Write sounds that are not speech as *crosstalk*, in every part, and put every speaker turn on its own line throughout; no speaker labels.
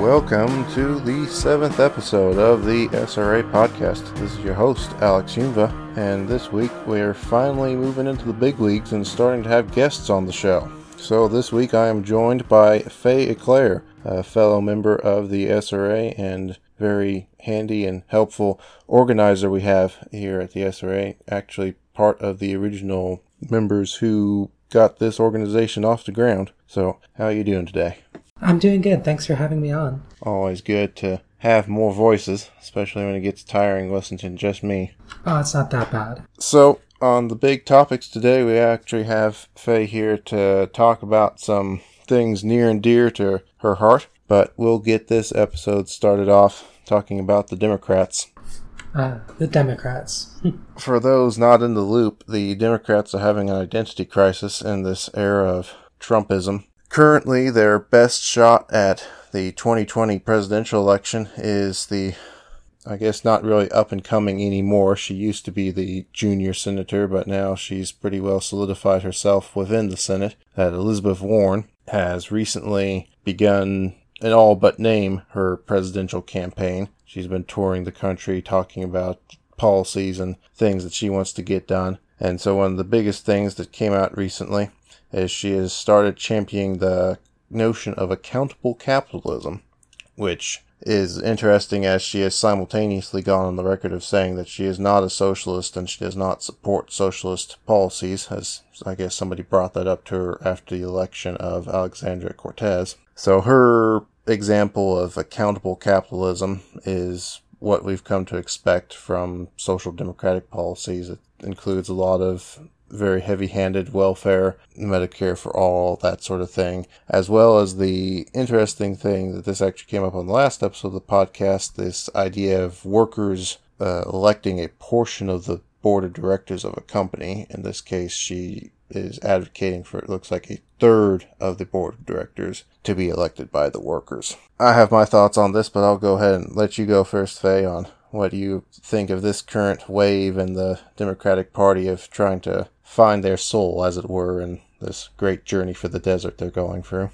welcome to the seventh episode of the SRA podcast. This is your host, Alex Humva, and this week we're finally moving into the big leagues and starting to have guests on the show. So this week I am joined by Faye Ecklar, a fellow member of the SRA and very handy and helpful organizer we have here at the SRA, actually part of the original members who got this organization off the ground. So, how are you doing today?
I'm doing good. Thanks for having me on.
Always good to have more voices, especially when it gets tiring listening to just me.
Oh, it's not that bad.
So, on the big topics today, we actually have Faye here to talk about some things near and dear to her heart. But we'll get this episode started off talking about the Democrats.
Uh, the Democrats. *laughs*
For those not in the loop, the Democrats are having an identity crisis in this era of Trumpism. Currently, their best shot at the 2020 presidential election is the, I guess, not really up and coming anymore. She used to be the junior senator, but now she's pretty well solidified herself within the Senate. That Elizabeth Warren has recently begun, in all but name, her presidential campaign. She's been touring the country talking about policies and things that she wants to get done. And so, one of the biggest things that came out recently is she has started championing the notion of accountable capitalism, which is interesting as she has simultaneously gone on the record of saying that she is not a socialist and she does not support socialist policies, as I guess somebody brought that up to her after the election of Alexandria Cortez. So her example of accountable capitalism is what we've come to expect from social democratic policies. It includes a lot of very heavy handed welfare, Medicare for all, that sort of thing, as well as the interesting thing that this actually came up on the last episode of the podcast this idea of workers uh, electing a portion of the board of directors of a company. In this case, she is advocating for it looks like a third of the board of directors to be elected by the workers. I have my thoughts on this, but I'll go ahead and let you go first, Faye, on what you think of this current wave in the Democratic Party of trying to find their soul, as it were, in this great journey for the desert they're going through.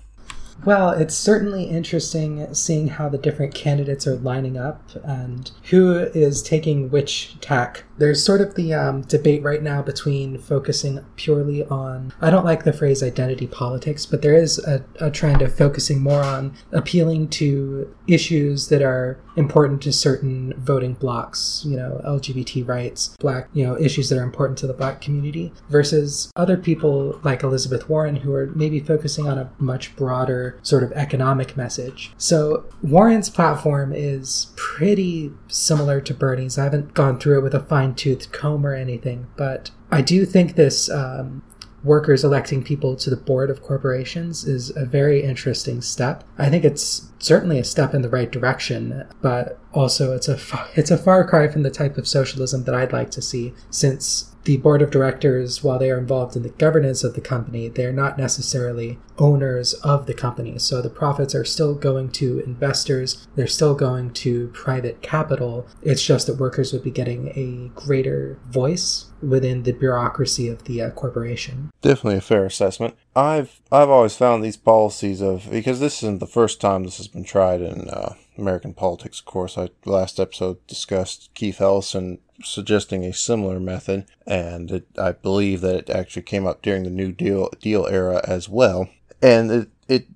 Well, it's certainly interesting seeing how the different candidates are lining up and who is taking which tack. There's sort of the um, debate right now between focusing purely on, I don't like the phrase identity politics, but there is a, a trend of focusing more on appealing to issues that are important to certain voting blocks, you know, LGBT rights, black, you know, issues that are important to the black community, versus other people like Elizabeth Warren who are maybe focusing on a much broader sort of economic message. So Warren's platform is pretty similar to Bernie's. I haven't gone through it with a fine toothed comb or anything, but I do think this um, workers electing people to the board of corporations is a very interesting step. I think it's certainly a step in the right direction, but also it's a *laughs* it's a far cry from the type of socialism that I'd like to see since the board of directors, while they are involved in the governance of the company, they're not necessarily owners of the company. So the profits are still going to investors, they're still going to private capital. It's just that workers would be getting a greater voice within the bureaucracy of the uh, corporation.
Definitely a fair assessment. I've I've always found these policies of because this isn't the first time this has been tried in uh, American politics. Of course, I last episode discussed Keith Ellison suggesting a similar method, and it, I believe that it actually came up during the New Deal deal era as well. And it, it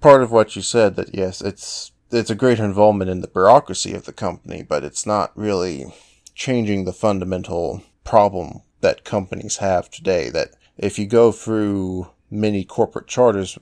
part of what you said that yes, it's it's a greater involvement in the bureaucracy of the company, but it's not really changing the fundamental problem that companies have today. That if you go through many corporate charters,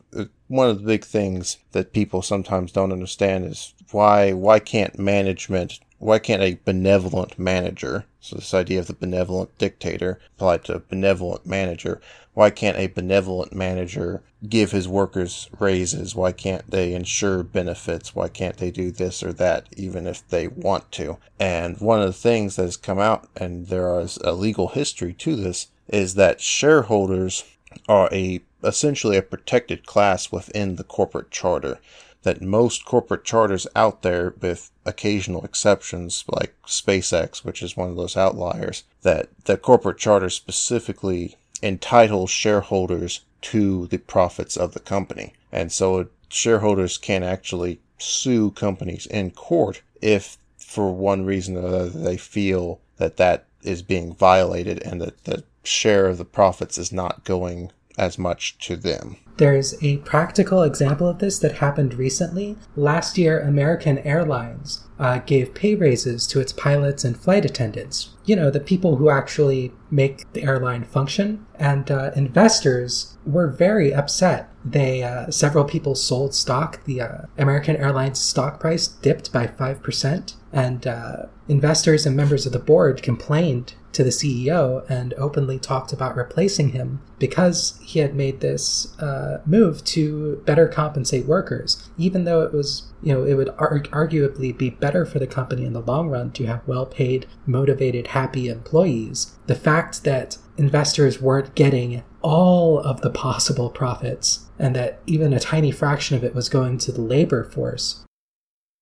one of the big things that people sometimes don't understand is why why can't management why can't a benevolent manager, so this idea of the benevolent dictator applied to a benevolent manager, why can't a benevolent manager give his workers raises? Why can't they ensure benefits? Why can't they do this or that, even if they want to? And one of the things that has come out, and there is a legal history to this, is that shareholders are a essentially a protected class within the corporate charter that most corporate charters out there, with occasional exceptions like SpaceX, which is one of those outliers, that the corporate charter specifically entitles shareholders to the profits of the company. And so shareholders can actually sue companies in court if, for one reason or another, they feel that that is being violated and that the share of the profits is not going as much to them.
There's a practical example of this that happened recently. Last year, American Airlines uh, gave pay raises to its pilots and flight attendants. You know, the people who actually make the airline function. And uh, investors were very upset. They uh, several people sold stock. The uh, American Airlines stock price dipped by five percent, and uh, investors and members of the board complained to the CEO and openly talked about replacing him because he had made this uh, move to better compensate workers, even though it was, you know, it would ar- arguably be better for the company in the long run to have well paid, motivated, happy employees. The fact that investors weren't getting all of the possible profits and that even a tiny fraction of it was going to the labor force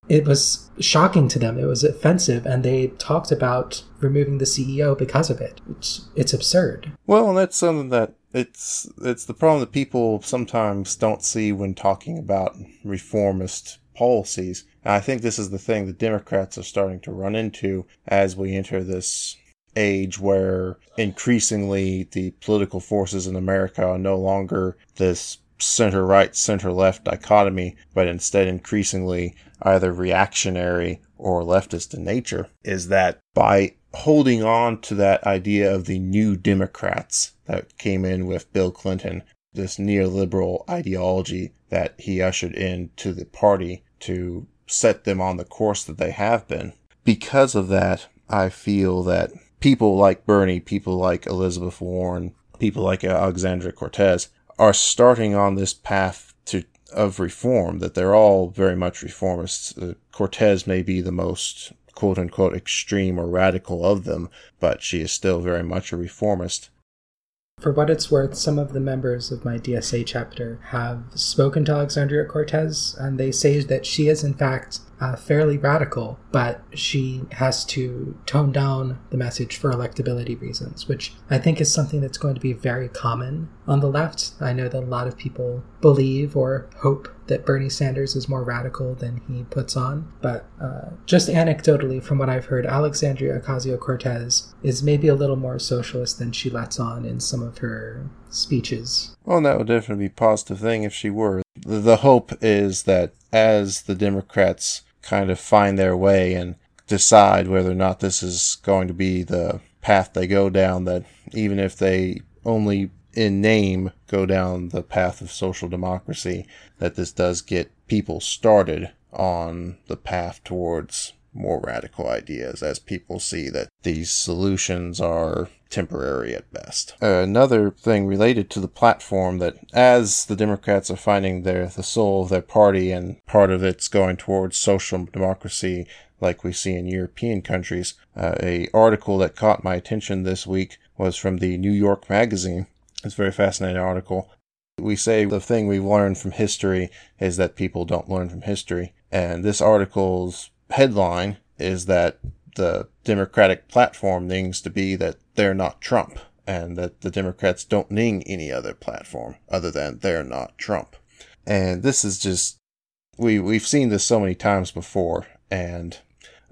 it was shocking to them. It was offensive, and they talked about removing the CEO because of it. It's it's absurd.
Well, that's something that it's it's the problem that people sometimes don't see when talking about reformist policies. And I think this is the thing the Democrats are starting to run into as we enter this age where increasingly the political forces in America are no longer this center right, center left dichotomy, but instead increasingly either reactionary or leftist in nature, is that by holding on to that idea of the new Democrats that came in with Bill Clinton, this neoliberal ideology that he ushered into the party to set them on the course that they have been. Because of that, I feel that people like Bernie, people like Elizabeth Warren, people like Alexandria Cortez are starting on this path to of reform. That they're all very much reformists. Uh, Cortez may be the most quote unquote extreme or radical of them, but she is still very much a reformist.
For what it's worth, some of the members of my DSA chapter have spoken to Alexandria Cortez, and they say that she is, in fact, uh, fairly radical, but she has to tone down the message for electability reasons, which I think is something that's going to be very common on the left. I know that a lot of people believe or hope that Bernie Sanders is more radical than he puts on, but uh, just anecdotally, from what I've heard, Alexandria Ocasio Cortez is maybe a little more socialist than she lets on in some of her speeches.
Well, that would definitely be a positive thing if she were. The hope is that as the Democrats kind of find their way and decide whether or not this is going to be the path they go down, that even if they only in name go down the path of social democracy, that this does get people started on the path towards more radical ideas as people see that these solutions are temporary at best. Another thing related to the platform that as the Democrats are finding their the soul of their party and part of it's going towards social democracy like we see in European countries, uh, a article that caught my attention this week was from the New York Magazine. It's a very fascinating article. We say the thing we learn from history is that people don't learn from history. And this article's headline is that the Democratic platform needs to be that they're not Trump and that the Democrats don't need any other platform other than they're not Trump. And this is just we we've seen this so many times before, and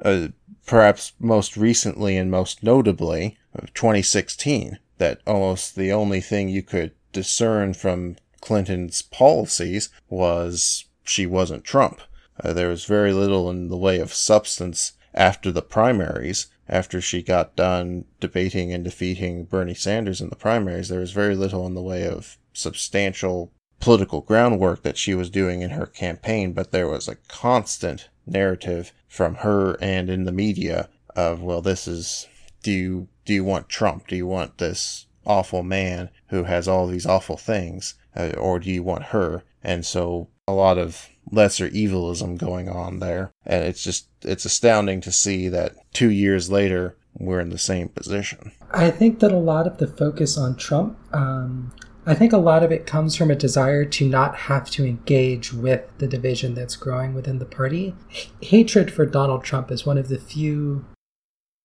uh, perhaps most recently and most notably, 2016, that almost the only thing you could discern from Clinton's policies was she wasn't Trump. Uh, there was very little in the way of substance after the primaries. After she got done debating and defeating Bernie Sanders in the primaries, there was very little in the way of substantial political groundwork that she was doing in her campaign, but there was a constant narrative from her and in the media of, well, this is, do you, do you want Trump? Do you want this awful man who has all these awful things? Uh, or do you want her? And so a lot of lesser evilism going on there. And it's just, it's astounding to see that two years later, we're in the same position.
I think that a lot of the focus on Trump, um, I think a lot of it comes from a desire to not have to engage with the division that's growing within the party. H- hatred for Donald Trump is one of the few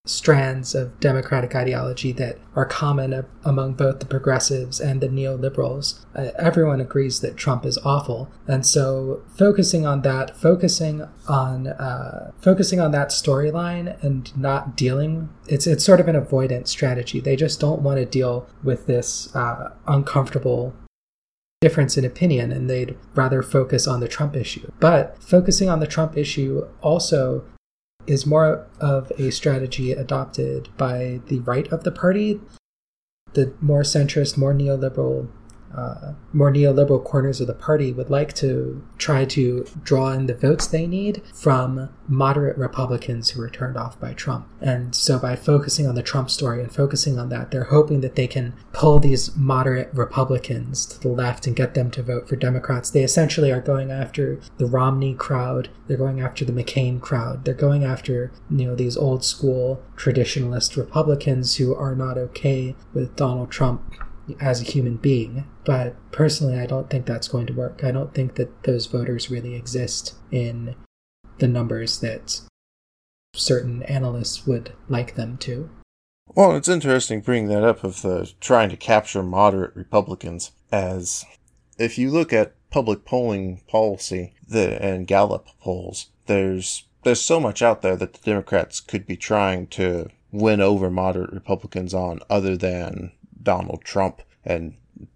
strands of democratic ideology that are common among both the progressives and the neoliberals. Uh, everyone agrees that Trump is awful, and so focusing on that, focusing on uh, focusing on that storyline, and not dealing it's it's sort of an avoidance strategy. They just don't want to deal with this uh, uncomfortable difference in opinion and they'd rather focus on the Trump issue. But focusing on the Trump issue also is more of a strategy adopted by the right of the party, the more centrist, more neoliberal uh, more neoliberal corners of the party would like to try to draw in the votes they need from moderate Republicans who were turned off by Trump. And so by focusing on the Trump story and focusing on that, they're hoping that they can pull these moderate Republicans to the left and get them to vote for Democrats. They essentially are going after the Romney crowd, they're going after the McCain crowd, they're going after, you know, these old school traditionalist Republicans who are not okay with Donald Trump as a human being. But personally, I don't think that's going to work. I don't think that those voters really exist in the numbers that certain analysts would like them to.
Well, it's interesting bringing that up of the trying to capture moderate Republicans as if you look at public polling policy the, and Gallup polls, there's there's so much out there that the Democrats could be trying to win over moderate Republicans on other than Donald Trump and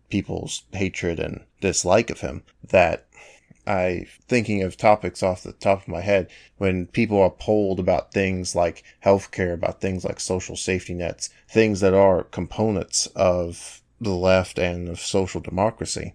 people's hatred and dislike of him that I thinking of topics off the top of my head when people are polled about things like healthcare, about things like social safety nets, things that are components of the left and of social democracy.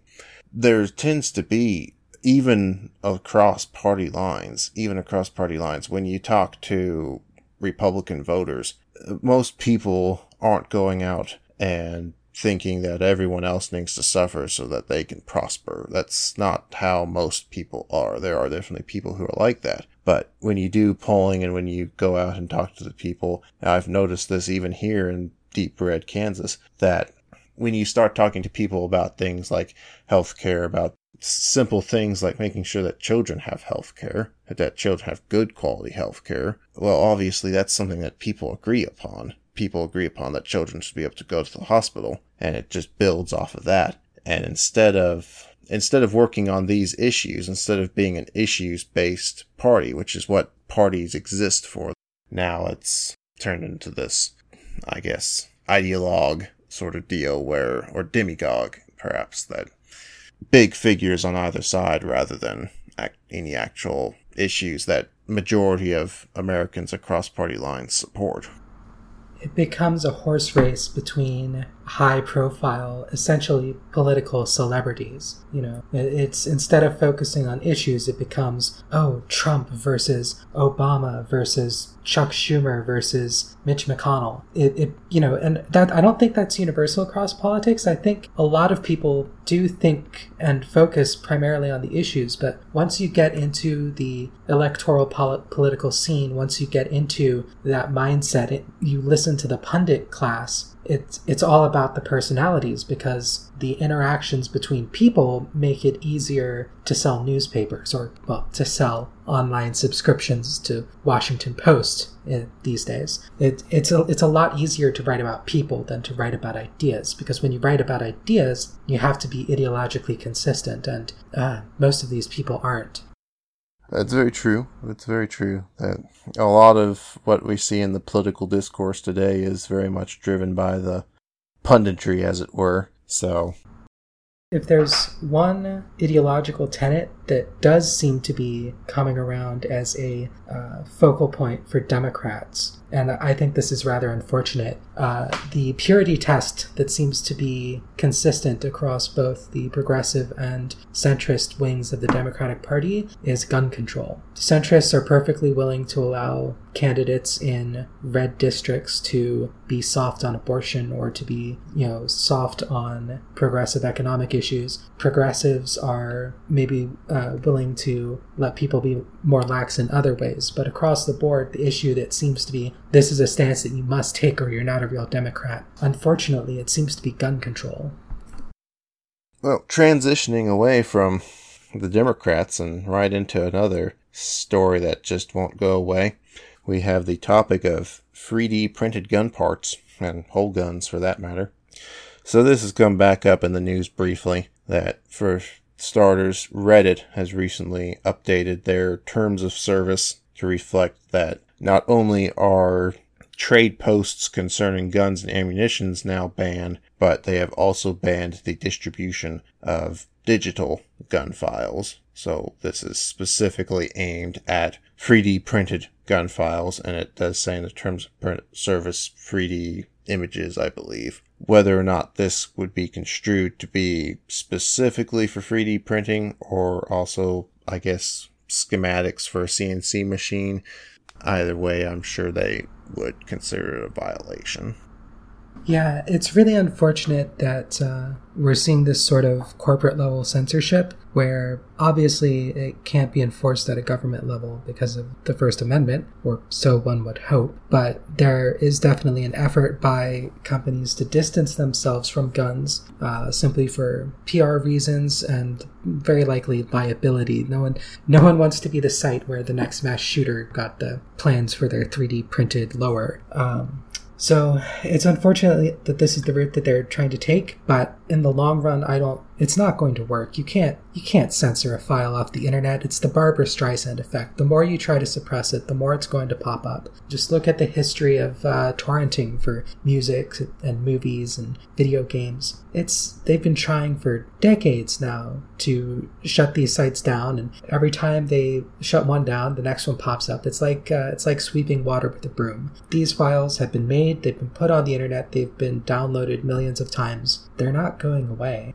There tends to be even across party lines, even across party lines, when you talk to Republican voters, most people aren't going out and thinking that everyone else needs to suffer so that they can prosper. That's not how most people are. There are definitely people who are like that. But when you do polling and when you go out and talk to the people, I've noticed this even here in deep red Kansas, that when you start talking to people about things like healthcare, about simple things like making sure that children have health care, that children have good quality health care, well, obviously that's something that people agree upon people agree upon that children should be able to go to the hospital and it just builds off of that. And instead of instead of working on these issues instead of being an issues based party which is what parties exist for now it's turned into this i guess ideologue sort of deal where or demagogue perhaps that big figures on either side rather than any actual issues that majority of Americans across party lines support
it becomes a horse race between high profile, essentially political celebrities. You know, it's instead of focusing on issues, it becomes, oh, Trump versus Obama versus Chuck Schumer versus Mitch McConnell. It, it, you know, and that I don't think that's universal across politics. I think a lot of people do think and focus primarily on the issues, but once you get into the electoral pol- political scene, once you get into that mindset, it, you listen to the pundit class it's it's all about the personalities because the interactions between people make it easier to sell newspapers or well to sell online subscriptions to Washington Post in, these days. It, it's a, it's a lot easier to write about people than to write about ideas because when you write about ideas, you have to be ideologically consistent, and uh, most of these people aren't.
That's very true. It's very true that a lot of what we see in the political discourse today is very much driven by the punditry, as it were. So,
if there's one ideological tenet that does seem to be coming around as a uh, focal point for Democrats, and I think this is rather unfortunate. Uh, the purity test that seems to be consistent across both the progressive and centrist wings of the Democratic Party is gun control. Centrists are perfectly willing to allow candidates in red districts to be soft on abortion or to be, you know, soft on progressive economic issues. Progressives are maybe uh, Uh, willing to let people be more lax in other ways, but across the board, the issue that seems to be this is a stance that you must take or you're not a real Democrat. Unfortunately, it seems to be gun control.
Well, transitioning away from the Democrats and right into another story that just won't go away. we have the topic of 3D printed gun parts, and whole guns for that matter. So this has come back up in the news briefly that for starters, Reddit has recently updated their terms of service to reflect that not only are trade posts concerning guns and ammunitions now banned, but they have also banned the distribution of digital gun files. So this is specifically aimed at 3D printed gun files, and it does say in the terms of service 3D images, I believe. Whether or not this would be construed to be specifically for 3D printing or also, I guess, schematics for a CNC machine, either way, I'm sure they would consider it a violation.
Yeah, it's really unfortunate that uh, we're seeing this sort of corporate level censorship where obviously it can't be enforced at a government level because of the First Amendment, or so one would hope. But there is definitely an effort by companies to distance themselves from guns uh, simply for PR reasons and very likely liability. No one, no one wants to be the site where the next mass shooter got the plans for their 3D printed lower. Um, so it's unfortunate that this is the route that they're trying to take, but in the long run, I don't. It's not going to work. You can't. You can't censor a file off the internet. It's the Barbra Streisand effect. The more you try to suppress it, the more it's going to pop up. Just look at the history of uh, torrenting for music and movies and video games. It's they've been trying for decades now to shut these sites down, and every time they shut one down, the next one pops up. It's like uh, it's like sweeping water with a broom. These files have been made. They've been put on the internet. They've been downloaded millions of times. They're not going away.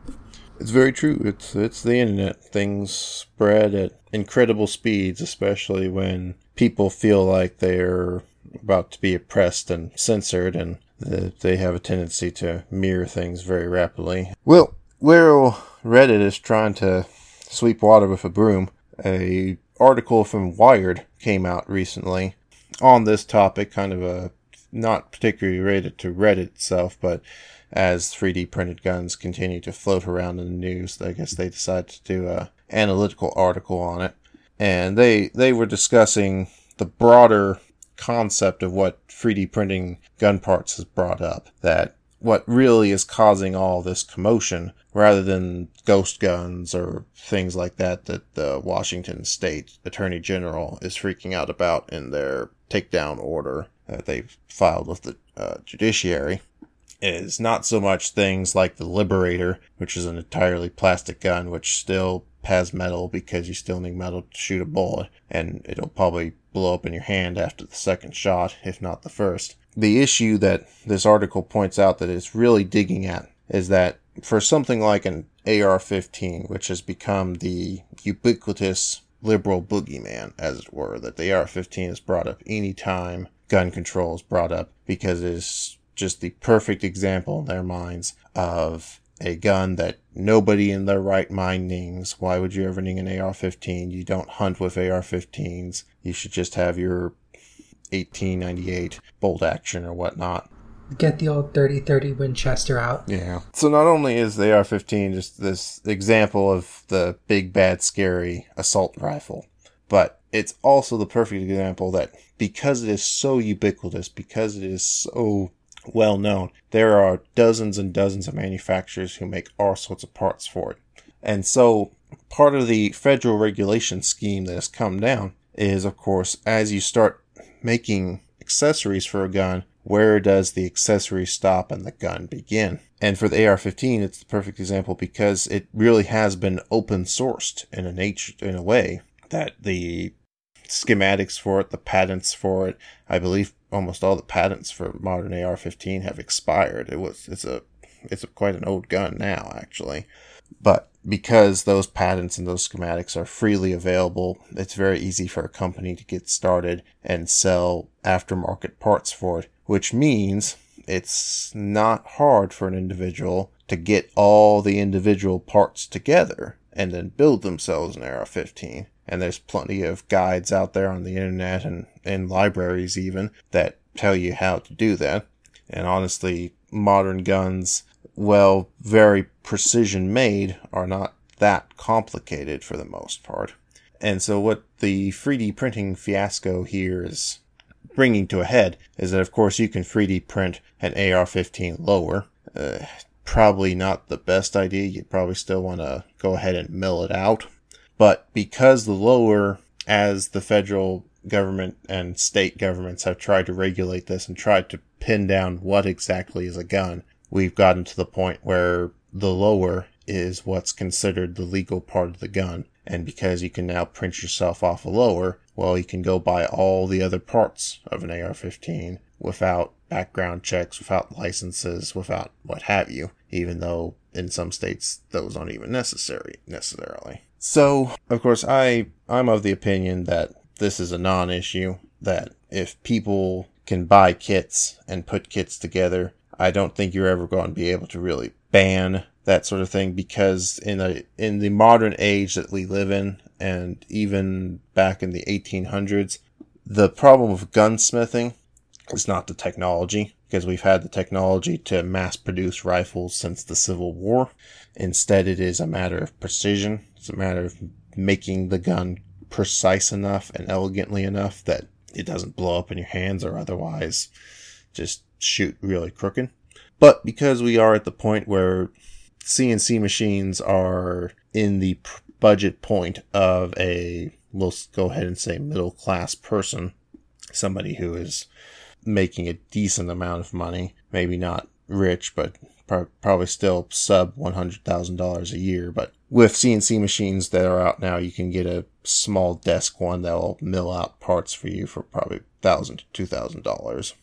It's very true. It's it's the internet. Things spread at incredible speeds, especially when people feel like they're about to be oppressed and censored, and they have a tendency to mirror things very rapidly. Well, where Reddit is trying to sweep water with a broom, a article from Wired came out recently on this topic, kind of a not particularly related to Reddit itself, but as 3D printed guns continue to float around in the news, I guess they decided to do a analytical article on it, and they they were discussing the broader concept of what 3D printing gun parts has brought up. That what really is causing all this commotion, rather than ghost guns or things like that, that the Washington State Attorney General is freaking out about in their takedown order that they filed with the uh, judiciary is not so much things like the Liberator, which is an entirely plastic gun, which still has metal because you still need metal to shoot a bullet, and it'll probably blow up in your hand after the second shot, if not the first. The issue that this article points out that it's really digging at is that for something like an AR 15, which has become the ubiquitous liberal boogeyman, as it were, that the AR 15 is brought up anytime gun control is brought up because it is just the perfect example in their minds of a gun that nobody in their right mind nings. Why would you ever ning an AR 15? You don't hunt with AR 15s. You should just have your 1898 bolt action or whatnot.
Get the old 3030 Winchester out.
Yeah. So not only is the AR 15 just this example of the big, bad, scary assault rifle, but it's also the perfect example that because it is so ubiquitous, because it is so well known. There are dozens and dozens of manufacturers who make all sorts of parts for it. And so part of the federal regulation scheme that has come down is, of course, as you start making accessories for a gun, where does the accessory stop and the gun begin? And for the AR-15, it's the perfect example because it really has been open sourced in a nature, in a way that the schematics for it, the patents for it, I believe almost all the patents for modern AR-15 have expired. It was it's a it's a, quite an old gun now actually, but because those patents and those schematics are freely available, it's very easy for a company to get started and sell aftermarket parts for it, which means it's not hard for an individual to get all the individual parts together and then build themselves an AR-15 and there's plenty of guides out there on the internet and in libraries even that tell you how to do that. And honestly, modern guns, well, very precision made, are not that complicated for the most part. And so what the 3D printing fiasco here is bringing to a head is that, of course, you can 3D print an AR-15 lower. Uh, probably not the best idea. You'd probably still want to go ahead and mill it out. But because the lower, as the federal government and state governments have tried to regulate this and tried to pin down what exactly is a gun, we've gotten to the point where the lower is what's considered the legal part of the gun. And because you can now print yourself off a lower, well, you can go buy all the other parts of an AR 15 without background checks, without licenses, without what have you, even though in some states those aren't even necessary necessarily. So, of course, I I'm of the opinion that this is a non-issue that if people can buy kits and put kits together, I don't think you're ever going to be able to really ban that sort of thing because in a in the modern age that we live in and even back in the 1800s the problem of gunsmithing is not the technology because we've had the technology to mass produce rifles since the Civil War. Instead, it is a matter of precision. It's a matter of making the gun precise enough and elegantly enough that it doesn't blow up in your hands or otherwise just shoot really crooked. But because we are at the point where CNC machines are in the budget point of a, let's go ahead and say middle class person, somebody who is making a decent amount of money, maybe not rich, but probably still sub $100,000 a year. But with CNC machines that are out now, you can get a small desk one that will mill out parts for you for probably thousand to two thousand dollars.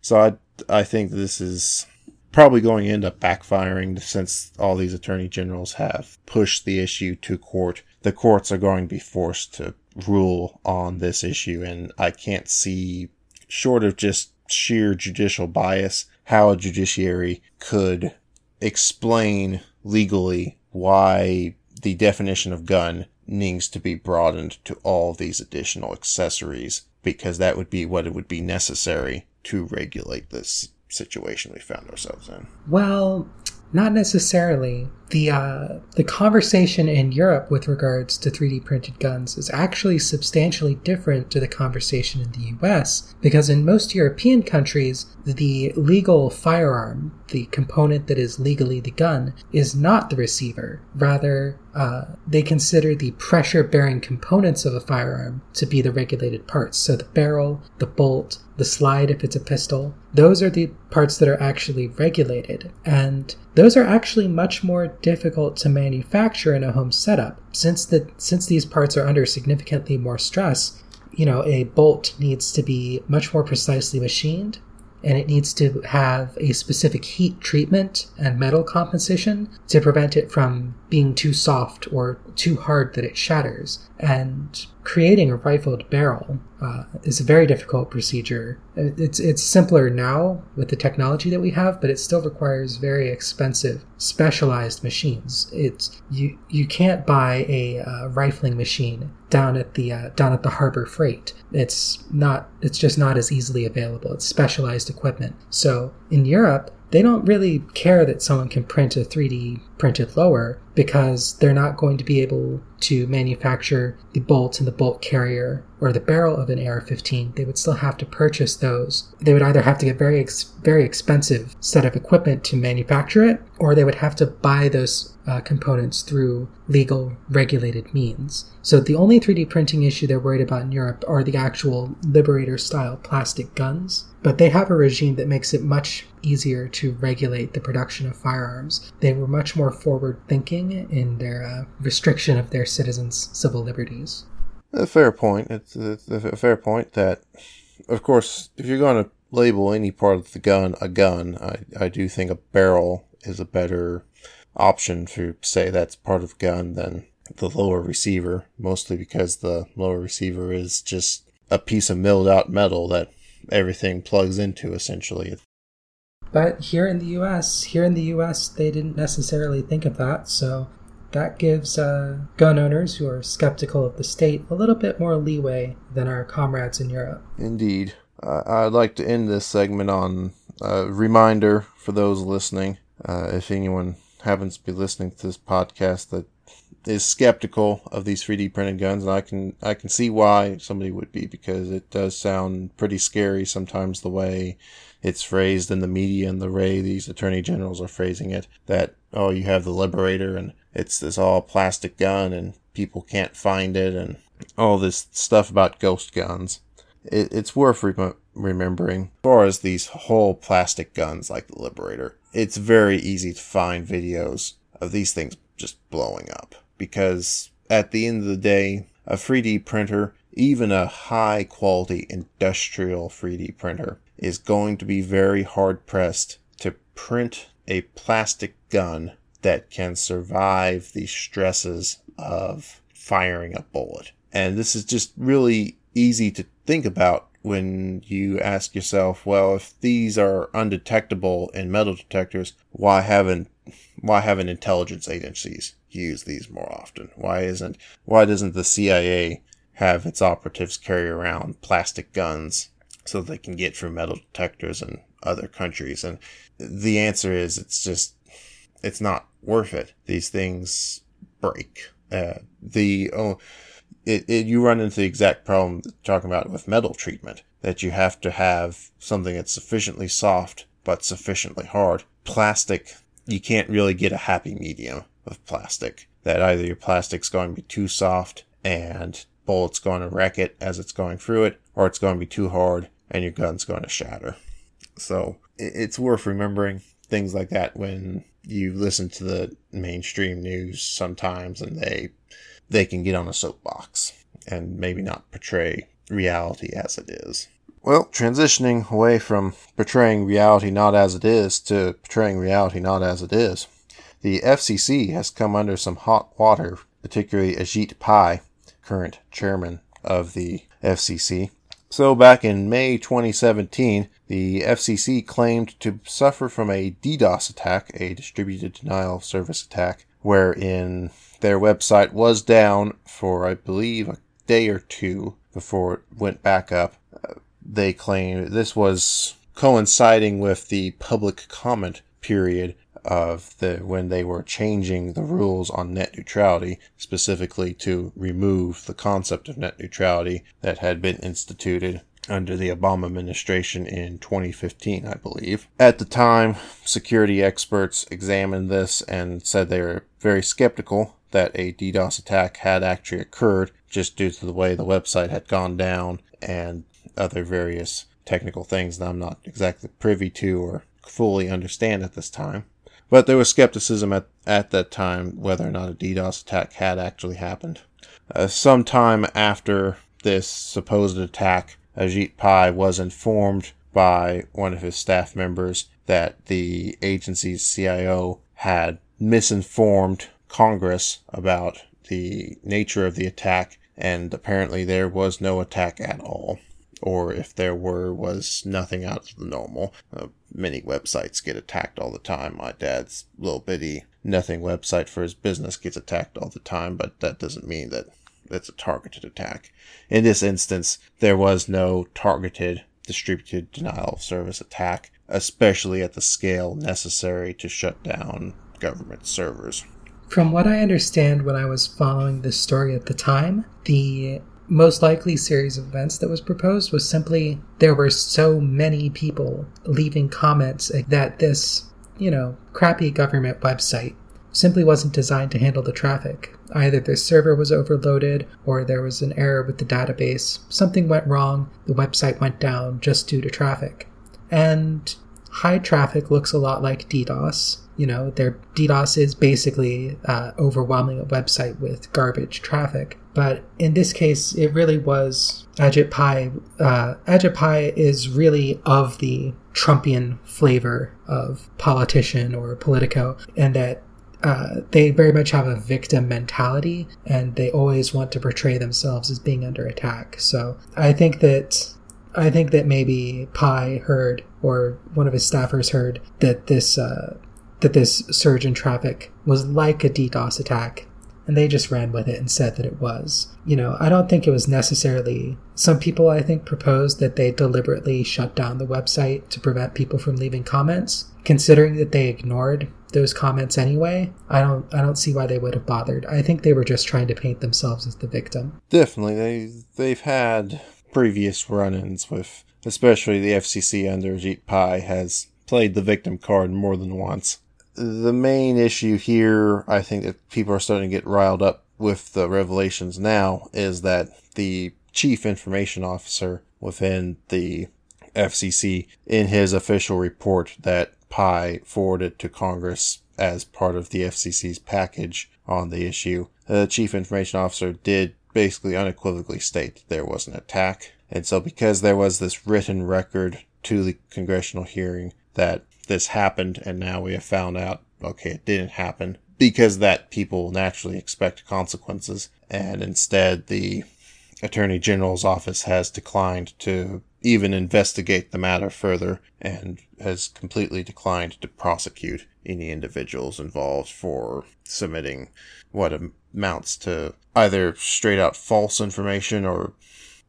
So I I think this is probably going to end up backfiring since all these attorney generals have pushed the issue to court. The courts are going to be forced to rule on this issue, and I can't see, short of just sheer judicial bias, how a judiciary could explain legally why the definition of gun needs to be broadened to all these additional accessories because that would be what it would be necessary to regulate this situation we found ourselves in.
Well, not necessarily. The uh, the conversation in Europe with regards to 3D printed guns is actually substantially different to the conversation in the US because in most European countries the legal firearm, the component that is legally the gun, is not the receiver. Rather, uh, they consider the pressure bearing components of a firearm to be the regulated parts. So the barrel, the bolt, the slide if it's a pistol, those are the parts that are actually regulated. And those are actually much more difficult to manufacture in a home setup. Since the since these parts are under significantly more stress, you know, a bolt needs to be much more precisely machined and it needs to have a specific heat treatment and metal composition to prevent it from being too soft or too hard that it shatters. And creating a rifled barrel uh, is a very difficult procedure. It's it's simpler now with the technology that we have, but it still requires very expensive, specialized machines. It's you you can't buy a uh, rifling machine down at the uh, down at the Harbor Freight. It's not. It's just not as easily available. It's specialized equipment. So in Europe, they don't really care that someone can print a 3D printed lower because they're not going to be able to manufacture the bolt and the bolt carrier or the barrel of an AR-15. They would still have to purchase those. They would either have to get very ex- very expensive set of equipment to manufacture it, or they would have to buy those uh, components through legal regulated means. So the only 3D printing issue they're worried about in Europe are the actual Liberator style plastic guns. But they have a regime that makes it much easier to regulate the production of firearms. They were much more forward thinking in their uh, restriction of their citizens' civil liberties.
A fair point. It's, it's a fair point that, of course, if you're going to label any part of the gun a gun, I, I do think a barrel is a better option to say that's part of gun than the lower receiver, mostly because the lower receiver is just a piece of milled out metal that everything plugs into essentially.
But here in the US, here in the US, they didn't necessarily think of that, so that gives uh, gun owners who are skeptical of the state a little bit more leeway than our comrades in Europe.
Indeed. Uh, I'd like to end this segment on a reminder for those listening. Uh, if anyone happens to be listening to this podcast that is skeptical of these 3D printed guns, and I can I can see why somebody would be because it does sound pretty scary sometimes the way it's phrased in the media and the way these attorney generals are phrasing it. That oh, you have the Liberator and it's this all plastic gun and people can't find it and all this stuff about ghost guns. It, it's worth re- remembering. As far as these whole plastic guns like the Liberator, it's very easy to find videos of these things just blowing up because at the end of the day, a 3D printer, even a high quality industrial 3D printer, is going to be very hard pressed to print a plastic gun that can survive the stresses of firing a bullet. And this is just really easy to think about when you ask yourself, well, if these are undetectable in metal detectors, why haven't why haven't intelligence agencies used these more often? Why isn't why doesn't the CIA have its operatives carry around plastic guns so they can get through metal detectors in other countries? And the answer is it's just it's not worth it. These things break. Uh, the oh, it, it, you run into the exact problem talking about with metal treatment that you have to have something that's sufficiently soft but sufficiently hard. Plastic, you can't really get a happy medium of plastic. That either your plastic's going to be too soft and bullet's going to wreck it as it's going through it, or it's going to be too hard and your gun's going to shatter. So it's worth remembering things like that when you listen to the mainstream news sometimes and they they can get on a soapbox and maybe not portray reality as it is. Well, transitioning away from portraying reality not as it is to portraying reality not as it is, the FCC has come under some hot water, particularly Ajit Pai, current chairman of the FCC. So, back in May 2017, the FCC claimed to suffer from a DDoS attack, a distributed denial of service attack, wherein their website was down for, I believe, a day or two before it went back up. They claimed this was coinciding with the public comment period of the when they were changing the rules on net neutrality specifically to remove the concept of net neutrality that had been instituted under the Obama administration in 2015, I believe. At the time, security experts examined this and said they were very skeptical that a DDoS attack had actually occurred just due to the way the website had gone down and other various technical things that I'm not exactly privy to or fully understand at this time. But there was skepticism at, at that time whether or not a DDoS attack had actually happened. Uh, sometime after this supposed attack, Ajit Pai was informed by one of his staff members that the agency's CIO had misinformed Congress about the nature of the attack, and apparently there was no attack at all. Or if there were, was nothing out of the normal. Uh, many websites get attacked all the time. My dad's little bitty nothing website for his business gets attacked all the time, but that doesn't mean that it's a targeted attack. In this instance, there was no targeted distributed denial of service attack, especially at the scale necessary to shut down government servers.
From what I understand when I was following this story at the time, the most likely series of events that was proposed was simply there were so many people leaving comments that this, you know, crappy government website simply wasn't designed to handle the traffic. Either the server was overloaded or there was an error with the database. Something went wrong, the website went down just due to traffic. And high traffic looks a lot like DDoS. You know, their DDoS is basically uh, overwhelming a website with garbage traffic. But in this case, it really was Ajit Pai. Uh, Ajit Pai is really of the Trumpian flavor of politician or politico, and that uh, they very much have a victim mentality and they always want to portray themselves as being under attack. So I think that I think that maybe Pai heard or one of his staffers heard that this uh, that this surge in traffic was like a DDoS attack, and they just ran with it and said that it was. You know, I don't think it was necessarily. Some people, I think, proposed that they deliberately shut down the website to prevent people from leaving comments, considering that they ignored those comments anyway, I don't I don't see why they would have bothered. I think they were just trying to paint themselves as the victim.
Definitely, they they've had previous run-ins with, especially the FCC under Ajit Pai has played the victim card more than once. The main issue here, I think that people are starting to get riled up with the revelations now, is that the chief information officer within the FCC, in his official report that Pai forwarded to Congress as part of the FCC's package on the issue, the chief information officer did basically unequivocally state there was an attack. And so, because there was this written record to the congressional hearing that this happened, and now we have found out, okay, it didn't happen, because that people naturally expect consequences. And instead, the Attorney General's office has declined to even investigate the matter further and has completely declined to prosecute any individuals involved for submitting what amounts to either straight out false information or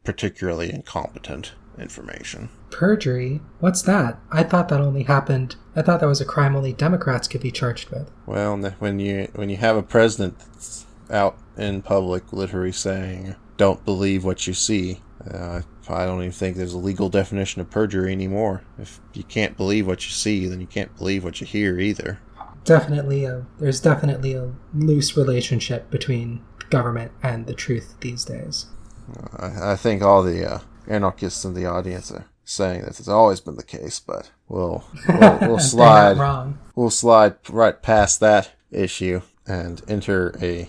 particularly incompetent information.
Perjury? What's that? I thought that only happened. I thought that was a crime only Democrats could be charged with.
Well, when you when you have a president that's out in public literally saying don't believe what you see. Uh, I don't even think there's a legal definition of perjury anymore. If you can't believe what you see, then you can't believe what you hear either.
Definitely, a, there's definitely a loose relationship between government and the truth these days.
I, I think all the uh, anarchists in the audience are saying that it's always been the case, but we'll we'll, we'll *laughs* slide
wrong.
we'll slide right past that issue and enter a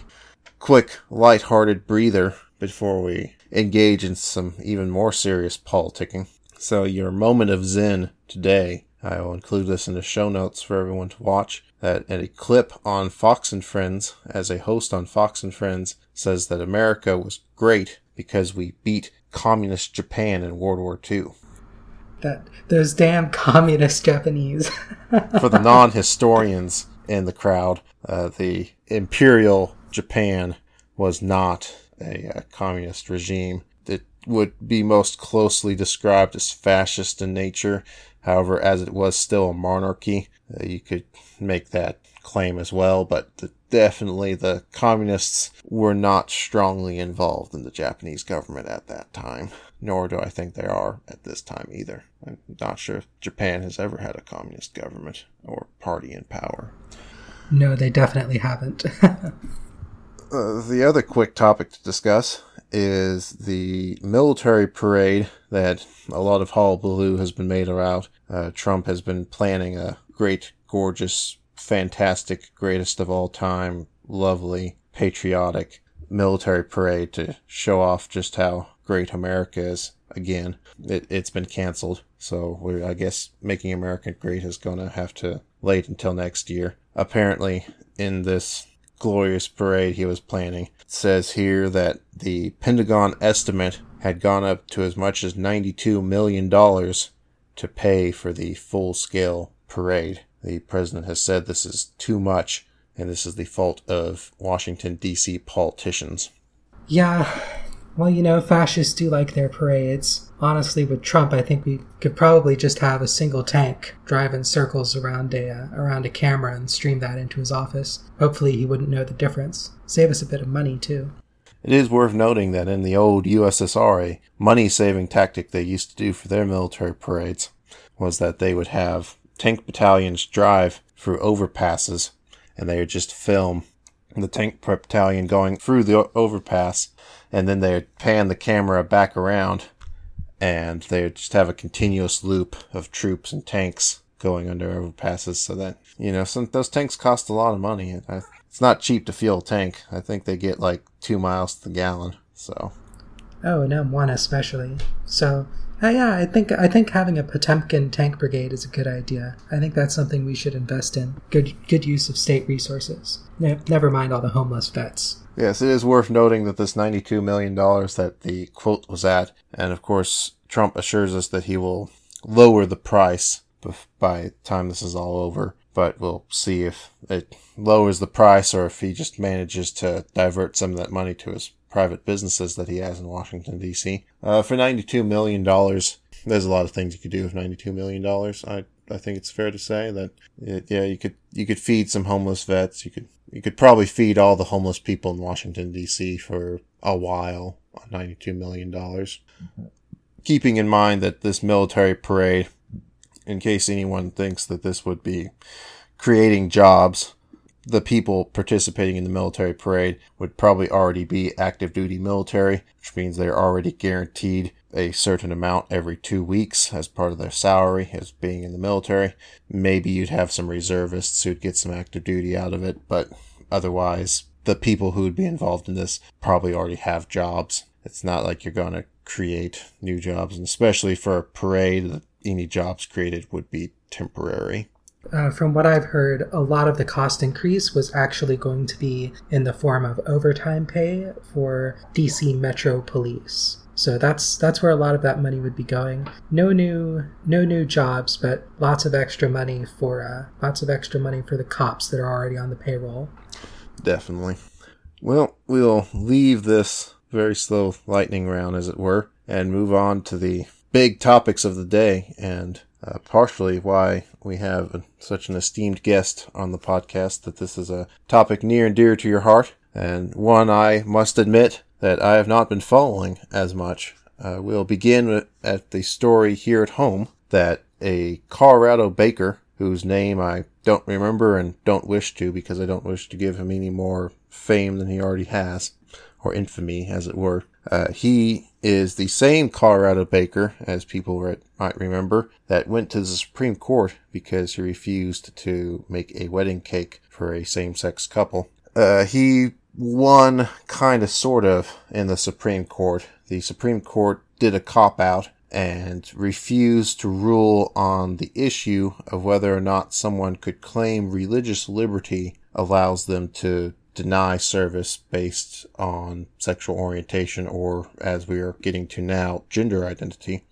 quick, light-hearted breather before we engage in some even more serious politicking. So, your moment of zen today, I will include this in the show notes for everyone to watch. That a clip on Fox and Friends, as a host on Fox and Friends, says that America was great because we beat communist Japan in World War II.
That those damn communist Japanese. *laughs*
for the non-historians in the crowd, uh, the imperial Japan was not a, uh, communist regime that would be most closely described as fascist in nature. However, as it was still a monarchy, uh, you could make that claim as well, but the, definitely the communists were not strongly involved in the Japanese government at that time, nor do I think they are at this time either. I'm not sure if Japan has ever had a communist government or party in power.
No, they definitely haven't. *laughs*
Uh, the other quick topic to discuss is the military parade that a lot of hullabaloo has been made around. Uh, Trump has been planning a great, gorgeous, fantastic, greatest of all time, lovely, patriotic military parade to show off just how great America is. Again, it, it's been canceled, so we're, I guess, making America great is going to have to wait until next year. Apparently, in this glorious parade he was planning. Says here that the Pentagon estimate had gone up to as much as $92 million to pay for the full scale parade. The president has said this is too much, and this is the fault of Washington, D.C. politicians.
Yeah, well, you know, fascists do like their parades. Honestly, with Trump, I think we could probably just have a single tank drive in circles around a uh, around a camera and stream that into his office. Hopefully, he wouldn't know the difference. Save us a bit of money too.
It is worth noting that in the old USSR, a money-saving tactic they used to do for their military parades was that they would have tank battalions drive through overpasses, and they just film. The tank battalion going through the overpass and then they pan the camera back around and they just have a continuous loop of troops and tanks going under overpasses so that you know some those tanks cost a lot of money. It's not cheap to fuel a tank. I think they get like two miles to the gallon so.
Oh and m1 especially. So uh, yeah i think i think having a potemkin tank brigade is a good idea. I think that's something we should invest in. Good good use of state resources. Never mind all the homeless vets.
Yes, it is worth noting that this $92 million that the quote was at, and of course, Trump assures us that he will lower the price by the time this is all over, but we'll see if it lowers the price or if he just manages to divert some of that money to his private businesses that he has in Washington, D.C. Uh, for $92 million, there's a lot of things you could do with $92 million. I I think it's fair to say that it, yeah, you could you could feed some homeless vets. You could you could probably feed all the homeless people in Washington D.C. for a while on ninety two million dollars. Keeping in mind that this military parade, in case anyone thinks that this would be creating jobs, the people participating in the military parade would probably already be active duty military, which means they're already guaranteed a certain amount every two weeks as part of their salary as being in the military. Maybe you'd have some reservists who'd get some active duty out of it, but otherwise, the people who would be involved in this probably already have jobs. It's not like you're going to create new jobs, and especially for a parade, any jobs created would be temporary.
Uh, from what I've heard, a lot of the cost increase was actually going to be in the form of overtime pay for DC Metro Police. So that's that's where a lot of that money would be going. No new no new jobs, but lots of extra money for uh, lots of extra money for the cops that are already on the payroll.
Definitely. Well, we'll leave this very slow lightning round, as it were, and move on to the big topics of the day, and uh, partially why we have such an esteemed guest on the podcast. That this is a topic near and dear to your heart, and one I must admit that I have not been following as much. Uh, we'll begin at the story here at home that a Colorado baker, whose name I don't remember and don't wish to because I don't wish to give him any more fame than he already has, or infamy, as it were. Uh, he is the same Colorado baker, as people might remember, that went to the Supreme Court because he refused to make a wedding cake for a same sex couple. Uh, he won kind of sort of in the Supreme Court. The Supreme Court did a cop out and refused to rule on the issue of whether or not someone could claim religious liberty allows them to deny service based on sexual orientation or, as we are getting to now, gender identity.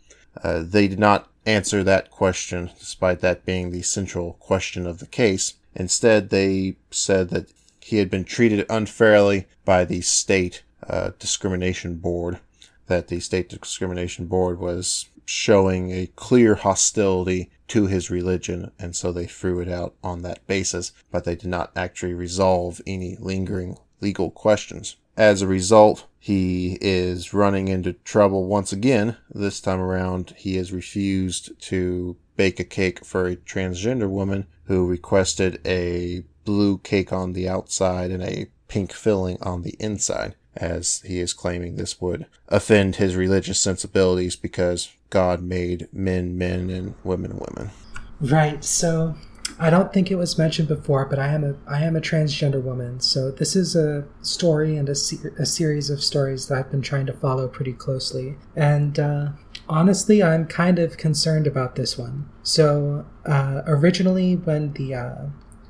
Uh, they did not answer that question, despite that being the central question of the case. Instead, they said that he had been treated unfairly by the state uh, discrimination board, that the state discrimination board was showing a clear hostility to his religion, and so they threw it out on that basis, but they did not actually resolve any lingering legal questions. As a result, he is running into trouble once again. This time around, he has refused to bake a cake for a transgender woman who requested a blue cake on the outside and a pink filling on the inside, as he is claiming this would offend his religious sensibilities because God made men men and women women.
Right. So I don't think it was mentioned before, but I am a I am a transgender woman. So this is a story and a, a series of stories that I've been trying to follow pretty closely. And uh, honestly, I'm kind of concerned about this one. So uh, originally, when the uh,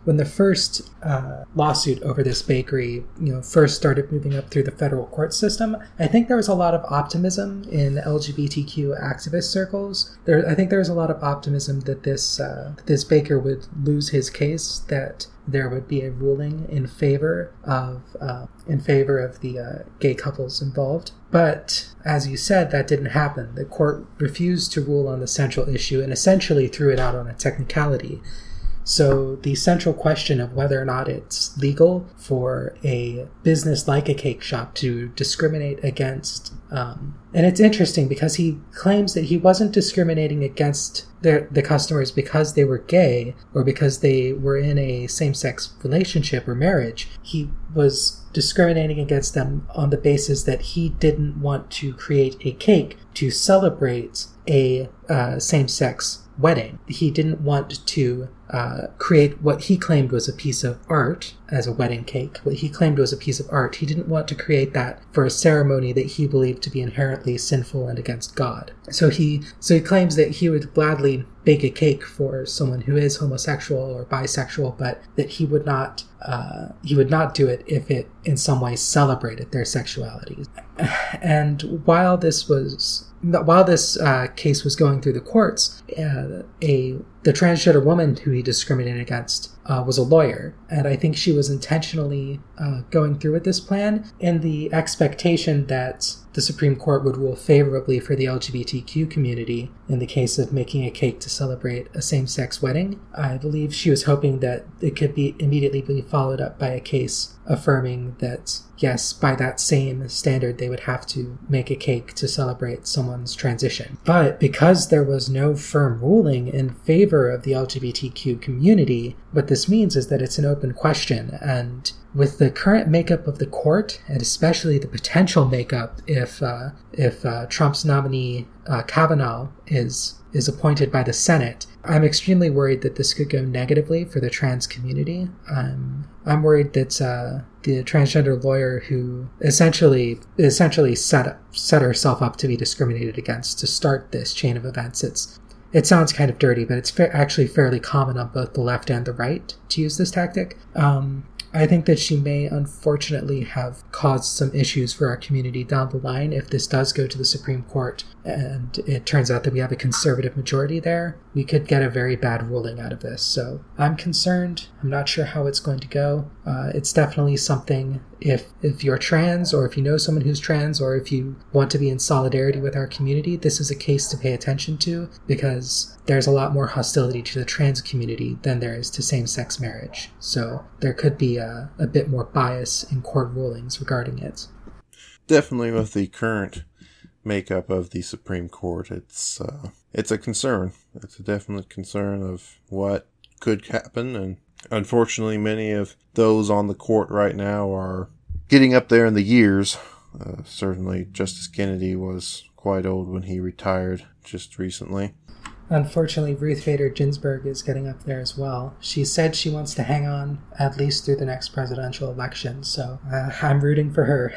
when the first uh, lawsuit over this bakery, you know, first started moving up through the federal court system, I think there was a lot of optimism in LGBTQ activist circles. There, I think there was a lot of optimism that this uh, this baker would lose his case, that there would be a ruling in favor of uh, in favor of the uh, gay couples involved. But as you said, that didn't happen. The court refused to rule on the central issue and essentially threw it out on a technicality. So, the central question of whether or not it's legal for a business like a cake shop to discriminate against, um, and it's interesting because he claims that he wasn't discriminating against the, the customers because they were gay or because they were in a same sex relationship or marriage. He was discriminating against them on the basis that he didn't want to create a cake to celebrate a uh, same sex wedding. He didn't want to uh, create what he claimed was a piece of art as a wedding cake. What he claimed was a piece of art. He didn't want to create that for a ceremony that he believed to be inherently sinful and against God. So he so he claims that he would gladly bake a cake for someone who is homosexual or bisexual, but that he would not uh, he would not do it if it in some way celebrated their sexuality. *sighs* And while this was while this uh, case was going through the courts, uh, a the transgender woman who he discriminated against uh, was a lawyer, and I think she was intentionally uh, going through with this plan in the expectation that the Supreme Court would rule favorably for the LGBTQ community in the case of making a cake to celebrate a same sex wedding. I believe she was hoping that it could be immediately be followed up by a case affirming that, yes, by that same standard, they would have to make a cake to celebrate someone's transition. But because there was no firm ruling in favor of the LGBTQ community, what this means is that it's an open question and with the current makeup of the court, and especially the potential makeup if uh, if uh, Trump's nominee uh, Kavanaugh is is appointed by the Senate, I'm extremely worried that this could go negatively for the trans community. I'm I'm worried that uh, the transgender lawyer who essentially essentially set up, set herself up to be discriminated against to start this chain of events. It's it sounds kind of dirty, but it's fa- actually fairly common on both the left and the right to use this tactic. Um, I think that she may unfortunately have caused some issues for our community down the line if this does go to the Supreme Court and it turns out that we have a conservative majority there. We could get a very bad ruling out of this. So I'm concerned. I'm not sure how it's going to go. Uh, it's definitely something if if you're trans or if you know someone who's trans or if you want to be in solidarity with our community, this is a case to pay attention to because there's a lot more hostility to the trans community than there is to same-sex marriage. So there could be a, a bit more bias in court rulings regarding it.
Definitely with the current makeup of the Supreme Court, it's uh, it's a concern. It's a definite concern of what could happen and unfortunately, many of those on the court right now are getting up there in the years. Uh, certainly, Justice Kennedy was quite old when he retired just recently.
Unfortunately, Ruth Bader Ginsburg is getting up there as well. She said she wants to hang on at least through the next presidential election, so uh, I'm rooting for her.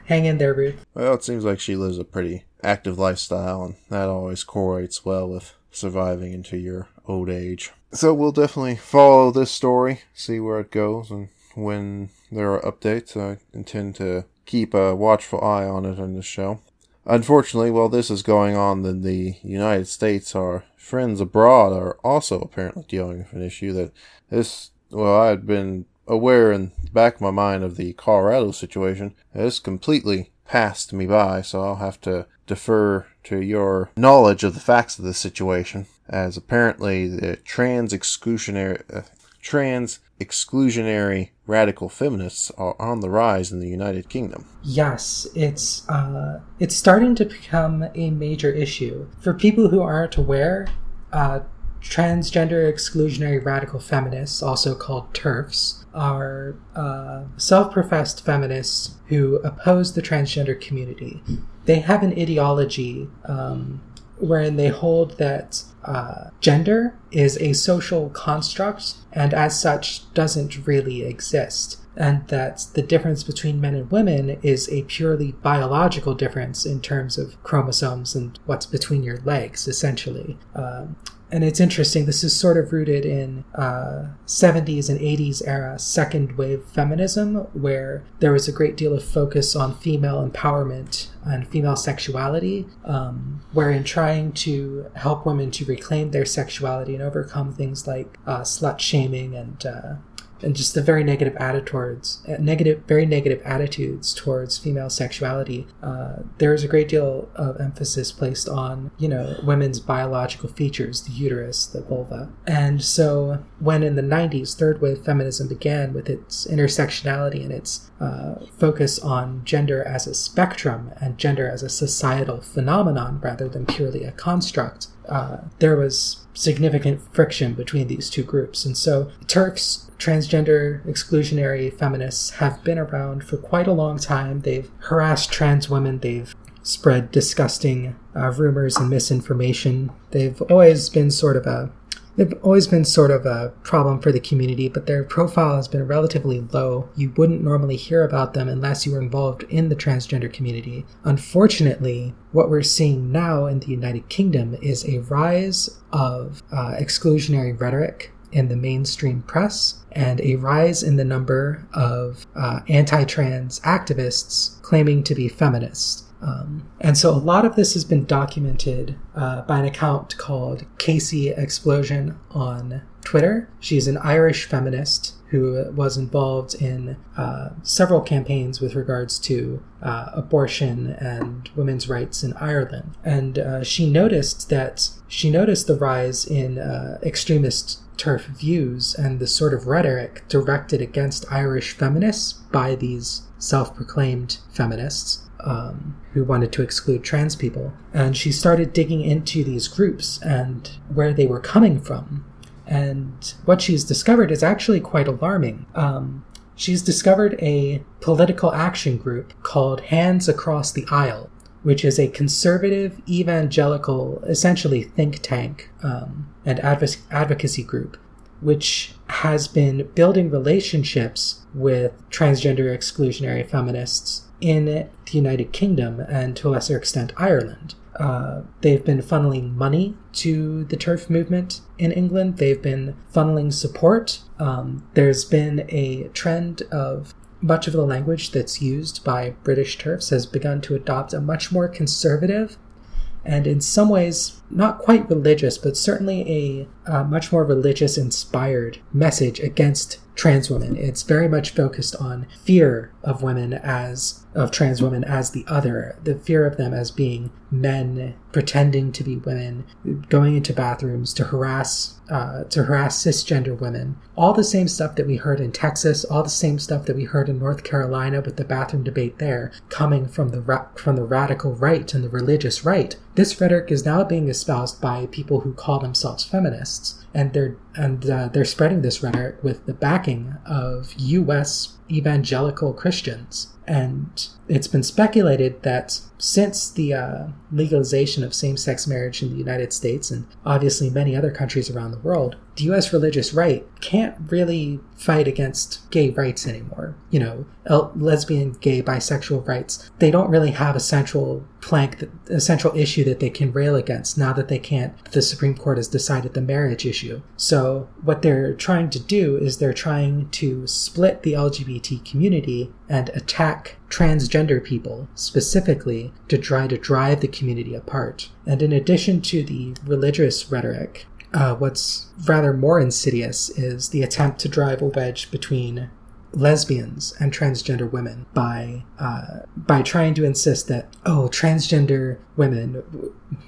*laughs* hang in there, Ruth.
Well, it seems like she lives a pretty active lifestyle, and that always correlates well with surviving into your old age. So we'll definitely follow this story, see where it goes, and when there are updates, I intend to keep a watchful eye on it on the show. Unfortunately, while this is going on in the United States, our friends abroad are also apparently dealing with an issue that this, well, I had been aware in the back of my mind of the Colorado situation. This completely passed me by, so I'll have to defer to your knowledge of the facts of the situation, as apparently the trans exclusionary, uh, trans exclusionary radical feminists are on the rise in the United Kingdom.
Yes, it's uh, it's starting to become a major issue for people who aren't aware. Uh, transgender exclusionary radical feminists, also called TERFs, are uh, self professed feminists who oppose the transgender community. They have an ideology um, wherein they hold that uh, gender is a social construct and as such doesn't really exist. And that the difference between men and women is a purely biological difference in terms of chromosomes and what's between your legs, essentially. Um, and it's interesting. This is sort of rooted in uh, 70s and 80s era second wave feminism, where there was a great deal of focus on female empowerment and female sexuality, um, wherein trying to help women to reclaim their sexuality and overcome things like uh, slut shaming and uh, and just the very negative attitudes, negative, very negative attitudes towards female sexuality. Uh, there is a great deal of emphasis placed on, you know, women's biological features, the uterus, the vulva. And so, when in the '90s, third wave feminism began with its intersectionality and its uh, focus on gender as a spectrum and gender as a societal phenomenon rather than purely a construct, uh, there was significant friction between these two groups. And so, TERFs, transgender exclusionary feminists have been around for quite a long time. They've harassed trans women, they've spread disgusting uh, rumors and misinformation. They've always been sort of a they've always been sort of a problem for the community, but their profile has been relatively low. You wouldn't normally hear about them unless you were involved in the transgender community. Unfortunately, what we're seeing now in the United Kingdom is a rise of uh, exclusionary rhetoric in the mainstream press and a rise in the number of uh, anti trans activists claiming to be feminists. Um, and so a lot of this has been documented uh, by an account called Casey Explosion on Twitter. She's an Irish feminist who was involved in uh, several campaigns with regards to uh, abortion and women's rights in Ireland. And uh, she noticed that she noticed the rise in uh, extremist TERF views and the sort of rhetoric directed against Irish feminists by these self proclaimed feminists. Um, who wanted to exclude trans people. And she started digging into these groups and where they were coming from. And what she's discovered is actually quite alarming. Um, she's discovered a political action group called Hands Across the Aisle, which is a conservative evangelical, essentially think tank um, and adv- advocacy group, which has been building relationships with transgender exclusionary feminists in the United Kingdom and to a lesser extent Ireland. Uh, they've been funneling money to the TERF movement in England. They've been funneling support. Um, there's been a trend of much of the language that's used by British TERFs has begun to adopt a much more conservative and in some ways not quite religious, but certainly a, a much more religious inspired message against trans women. It's very much focused on fear of women as of trans women as the other, the fear of them as being men pretending to be women, going into bathrooms to harass uh, to harass cisgender women. All the same stuff that we heard in Texas, all the same stuff that we heard in North Carolina with the bathroom debate there, coming from the ra- from the radical right and the religious right. This rhetoric is now being espoused by people who call themselves feminists and they're and uh, they're spreading this rhetoric with the backing of U.S. evangelical Christians. And it's been speculated that since the uh, legalization of same sex marriage in the United States and obviously many other countries around the world, the US religious right can't really fight against gay rights anymore. You know, lesbian, gay, bisexual rights. They don't really have a central plank, a central issue that they can rail against now that they can't, the Supreme Court has decided the marriage issue. So what they're trying to do is they're trying to split the LGBT community and attack transgender people specifically to try to drive the community apart. And in addition to the religious rhetoric, uh, what's rather more insidious is the attempt to drive a wedge between lesbians and transgender women by uh, by trying to insist that oh transgender women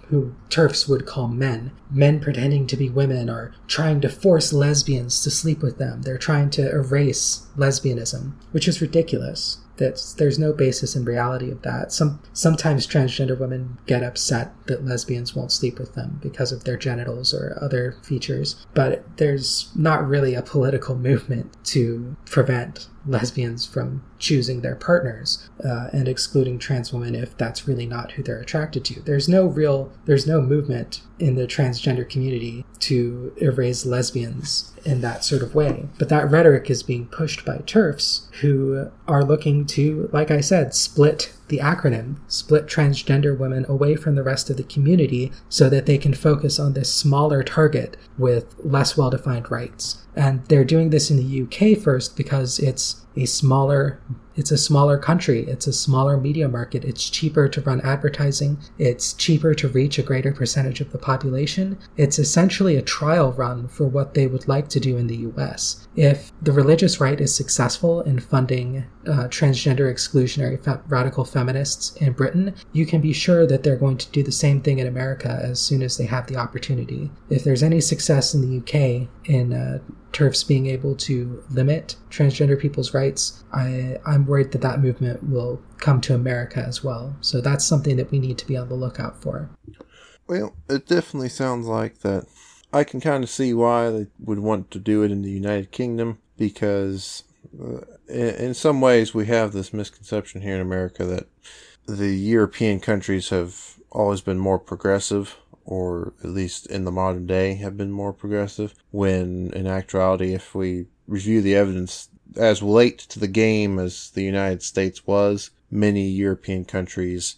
who TERFs would call men men pretending to be women are trying to force lesbians to sleep with them they're trying to erase lesbianism which is ridiculous that there's no basis in reality of that. Some sometimes transgender women get upset that lesbians won't sleep with them because of their genitals or other features, but there's not really a political *laughs* movement to prevent lesbians from choosing their partners uh, and excluding trans women if that's really not who they're attracted to. There's no real, there's no movement in the transgender community to erase lesbians in that sort of way. But that rhetoric is being pushed by TERFs who are looking to, like I said, split the acronym, split transgender women away from the rest of the community so that they can focus on this smaller target with less well defined rights. And they're doing this in the UK first because it's a smaller it's a smaller country, it's a smaller media market, it's cheaper to run advertising, it's cheaper to reach a greater percentage of the population. It's essentially a trial run for what they would like to do in the US. If the religious right is successful in funding uh, transgender exclusionary fe- radical feminists in Britain, you can be sure that they're going to do the same thing in America as soon as they have the opportunity. If there's any success in the UK in uh, TERFs being able to limit transgender people's rights, I, I'm worried that that movement will come to America as well. So that's something that we need to be on the lookout for.
Well, it definitely sounds like that. I can kind of see why they would want to do it in the United Kingdom because, uh, in, in some ways, we have this misconception here in America that the European countries have always been more progressive or at least in the modern day have been more progressive when in actuality if we review the evidence as late to the game as the United States was many European countries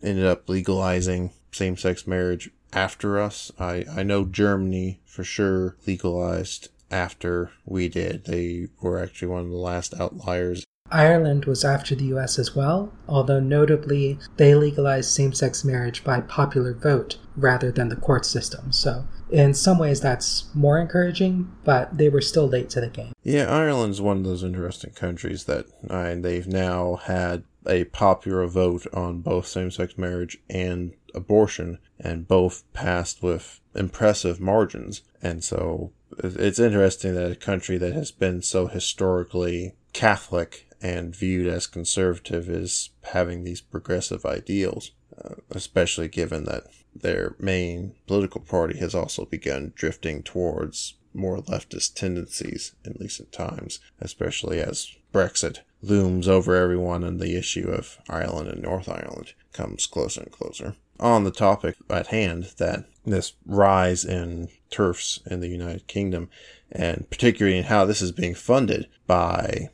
ended up legalizing same-sex marriage after us. I, I know Germany for sure legalized after we did. They were actually one of the last outliers
Ireland was after the US as well, although notably they legalized same sex marriage by popular vote rather than the court system. So, in some ways, that's more encouraging, but they were still late to the game.
Yeah, Ireland's one of those interesting countries that I, they've now had a popular vote on both same sex marriage and abortion, and both passed with impressive margins. And so it's interesting that a country that has been so historically Catholic and viewed as conservative is having these progressive ideals, uh, especially given that their main political party has also begun drifting towards more leftist tendencies in recent times, especially as Brexit looms over everyone and the issue of Ireland and North Ireland comes closer and closer. On the topic at hand, that this rise in TERFs in the United Kingdom, and particularly in how this is being funded by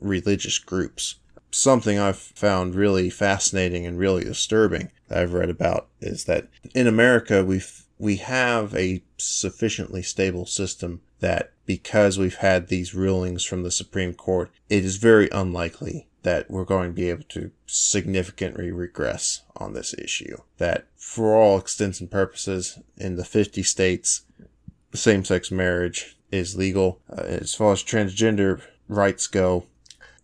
religious groups. Something I've found really fascinating and really disturbing that I've read about is that in America we've we have a sufficiently stable system that because we've had these rulings from the Supreme Court, it is very unlikely that we're going to be able to significantly regress on this issue. That for all extents and purposes, in the 50 states, same sex marriage is legal. Uh, as far as transgender rights go,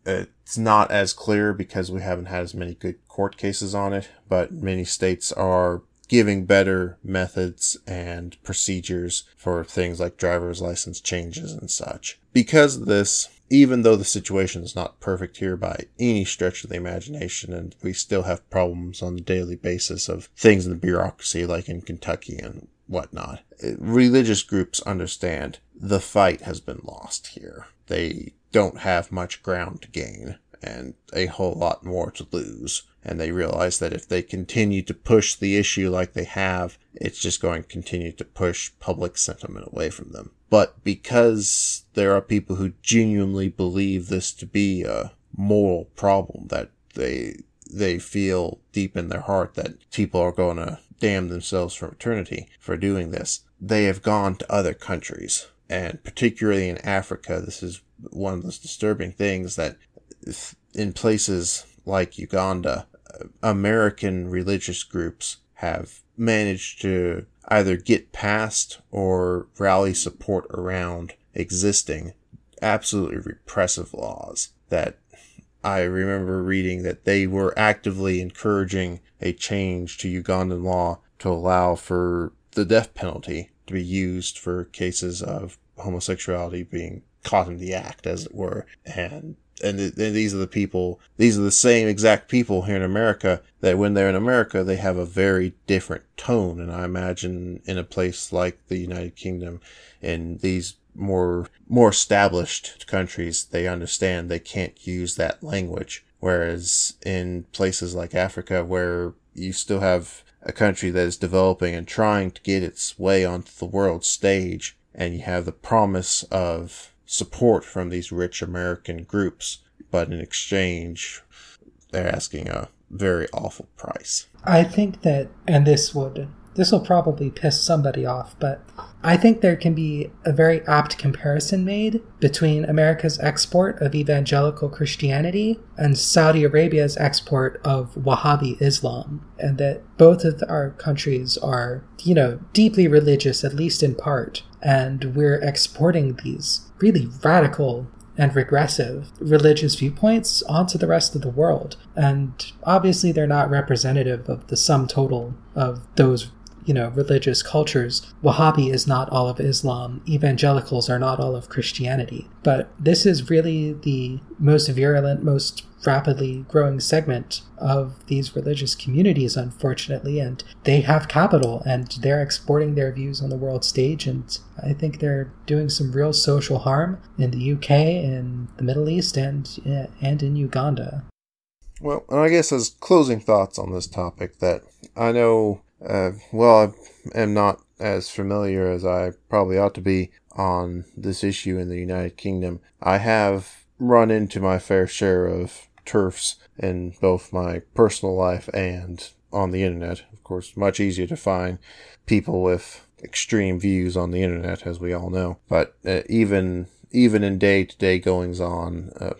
it's not as clear because we haven't had as many good court cases on it, but many states are giving better methods and procedures for things like driver's license changes and such. Because of this, even though the situation is not perfect here by any stretch of the imagination, and we still have problems on a daily basis of things in the bureaucracy like in Kentucky and whatnot, religious groups understand the fight has been lost here. They don't have much ground to gain and a whole lot more to lose. And they realize that if they continue to push the issue like they have, it's just going to continue to push public sentiment away from them. But because there are people who genuinely believe this to be a moral problem that they they feel deep in their heart that people are going to damn themselves for eternity for doing this. They have gone to other countries and particularly in Africa, this is one of those disturbing things that in places like Uganda, uh, American religious groups have managed to either get past or rally support around existing absolutely repressive laws that I remember reading that they were actively encouraging a change to Ugandan law to allow for the death penalty to be used for cases of homosexuality being caught in the act, as it were. And and, th- and these are the people, these are the same exact people here in America that when they're in America, they have a very different tone. And I imagine in a place like the United Kingdom, in these more more established countries, they understand they can't use that language. Whereas in places like Africa, where you still have a country that is developing and trying to get its way onto the world stage, and you have the promise of support from these rich American groups, but in exchange, they're asking a very awful price.
I think that, and this would this will probably piss somebody off, but I think there can be a very apt comparison made between America's export of evangelical Christianity and Saudi Arabia's export of Wahhabi Islam, and that both of our countries are, you know, deeply religious, at least in part, and we're exporting these really radical and regressive religious viewpoints onto the rest of the world. And obviously, they're not representative of the sum total of those you know, religious cultures, Wahhabi is not all of Islam, evangelicals are not all of Christianity. But this is really the most virulent, most rapidly growing segment of these religious communities, unfortunately, and they have capital and they're exporting their views on the world stage. And I think they're doing some real social harm in the UK, in the Middle East, and, and in Uganda.
Well, and I guess as closing thoughts on this topic, that I know uh, well, I am not as familiar as I probably ought to be on this issue in the United Kingdom. I have run into my fair share of TERFs in both my personal life and on the internet. Of course, much easier to find people with extreme views on the internet, as we all know. But uh, even even in day to day goings on, uh,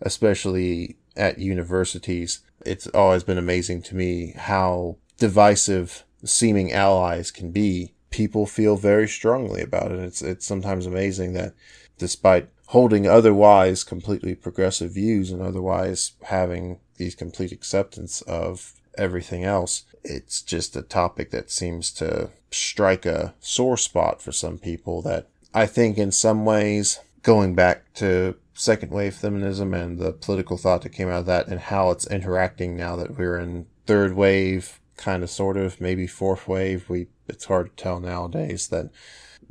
especially at universities. It's always been amazing to me how divisive seeming allies can be. People feel very strongly about it. It's it's sometimes amazing that despite holding otherwise completely progressive views and otherwise having these complete acceptance of everything else, it's just a topic that seems to strike a sore spot for some people that I think in some ways going back to second wave feminism and the political thought that came out of that and how it's interacting now that we're in third wave kind of sort of maybe fourth wave. We it's hard to tell nowadays that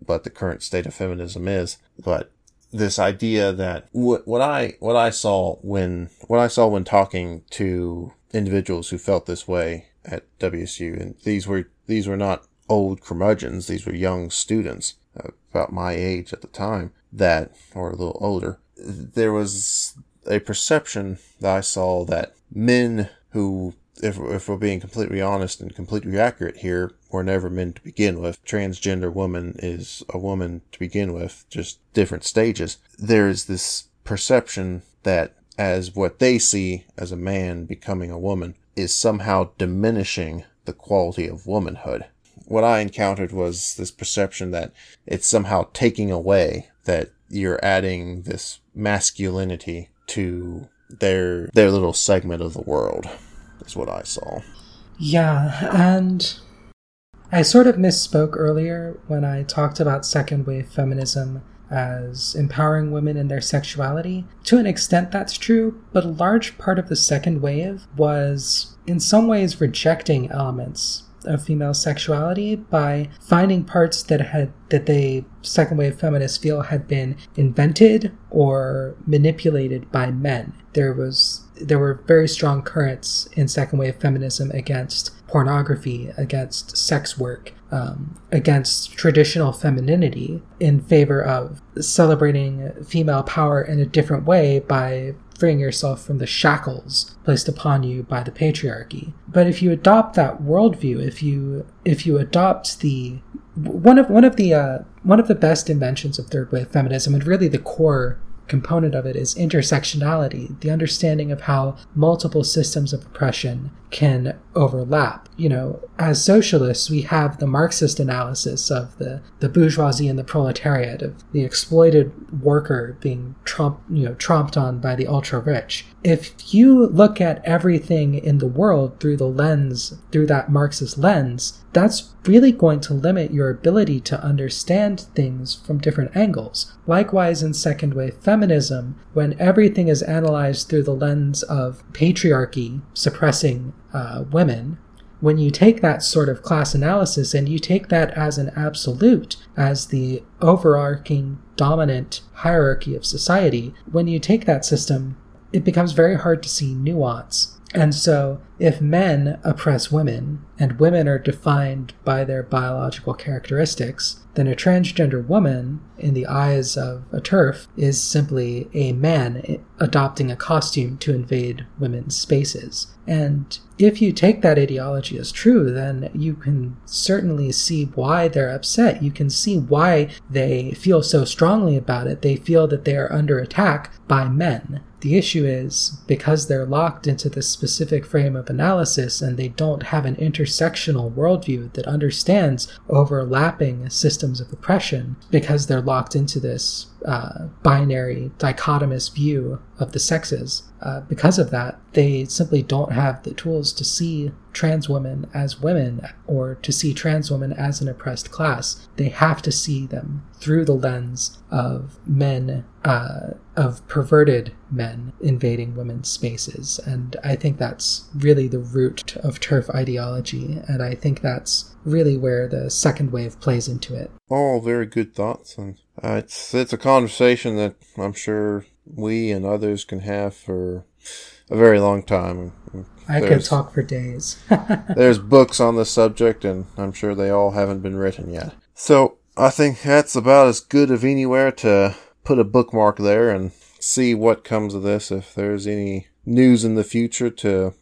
what the current state of feminism is but this idea that what, what I what I saw when what I saw when talking to individuals who felt this way at WSU and these were these were not old curmudgeons these were young students uh, about my age at the time that or a little older there was a perception that I saw that men who, if, if we're being completely honest and completely accurate here, were never men to begin with. Transgender woman is a woman to begin with, just different stages. There is this perception that as what they see as a man becoming a woman is somehow diminishing the quality of womanhood. What I encountered was this perception that it's somehow taking away that you're adding this masculinity to their their little segment of the world is what I saw.
Yeah, and I sort of misspoke earlier when I talked about second wave feminism as empowering women in their sexuality. To an extent, that's true, but a large part of the second wave was, in some ways, rejecting elements of female sexuality by finding parts that had that they second wave feminists feel had been invented or manipulated by men. There was there were very strong currents in second wave feminism against pornography, against sex work, um, against traditional femininity in favor of celebrating female power in a different way by freeing yourself from the shackles placed upon you by the patriarchy. But if you adopt that worldview, if you if you adopt the one of one of the uh, one of the best inventions of third wave feminism and really the core component of it is intersectionality, the understanding of how multiple systems of oppression can overlap. You know, as socialists, we have the Marxist analysis of the, the bourgeoisie and the proletariat, of the exploited worker being trump, you know, tromped on by the ultra rich. If you look at everything in the world through the lens, through that Marxist lens, that's really going to limit your ability to understand things from different angles. Likewise, in second wave feminism, when everything is analyzed through the lens of patriarchy suppressing uh, women, when you take that sort of class analysis and you take that as an absolute, as the overarching dominant hierarchy of society, when you take that system, it becomes very hard to see nuance and so, if men oppress women, and women are defined by their biological characteristics, then a transgender woman, in the eyes of a TERF, is simply a man adopting a costume to invade women's spaces. And if you take that ideology as true, then you can certainly see why they're upset. You can see why they feel so strongly about it. They feel that they are under attack by men. The issue is because they're locked into this specific frame of analysis and they don't have an intersectional worldview that understands overlapping systems of oppression, because they're locked into this uh, binary, dichotomous view of the sexes. Uh, because of that, they simply don't have the tools to see trans women as women or to see trans women as an oppressed class. They have to see them through the lens of men, uh, of perverted men invading women's spaces. And I think that's really the root of TERF ideology. And I think that's really where the second wave plays into it.
All very good thoughts, and uh, it's it's a conversation that I'm sure we and others can have for a very long time.
I could talk for days. *laughs*
there's books on the subject, and I'm sure they all haven't been written yet. So I think that's about as good of anywhere to put a bookmark there and see what comes of this. If there's any news in the future to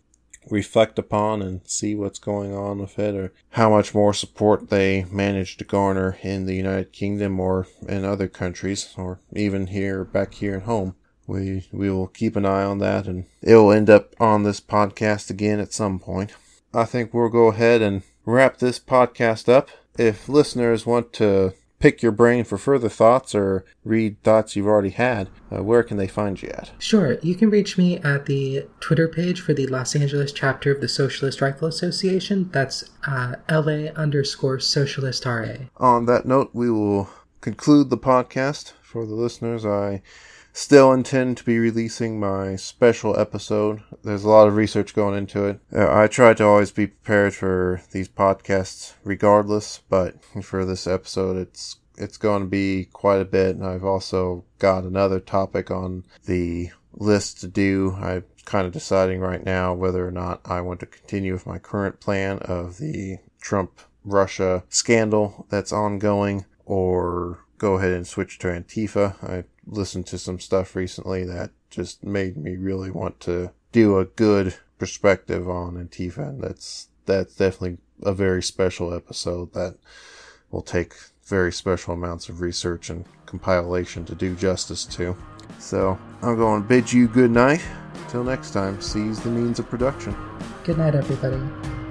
reflect upon and see what's going on with it or how much more support they manage to garner in the United Kingdom or in other countries or even here back here at home. we we will keep an eye on that, and it will end up on this podcast again at some point. I think we'll go ahead and wrap this podcast up. If listeners want to pick your brain for further thoughts or read thoughts you've already had, uh, where can they find you at?
Sure. You can reach me at the Twitter page for the Los Angeles chapter of the Socialist Rifle Association. That's uh, LA underscore Socialist RA.
On that note, we will conclude the podcast. For the listeners, I still intend to be releasing my special episode. There's a lot of research going into it. Uh, I try to always be prepared for these podcasts regardless, but for this episode it's it's going to be quite a bit. And I've also got another topic on the list to do. I'm kind of deciding right now whether or not I want to continue with my current plan of the Trump Russia scandal that's ongoing or go ahead and switch to Antifa. I listened to some stuff recently that just made me really want to do a good perspective on Antifa, and that's that's definitely a very special episode that will take very special amounts of research and compilation to do justice to. So I'm going to bid you good night. Till next time, seize the means of production.
Good night, everybody.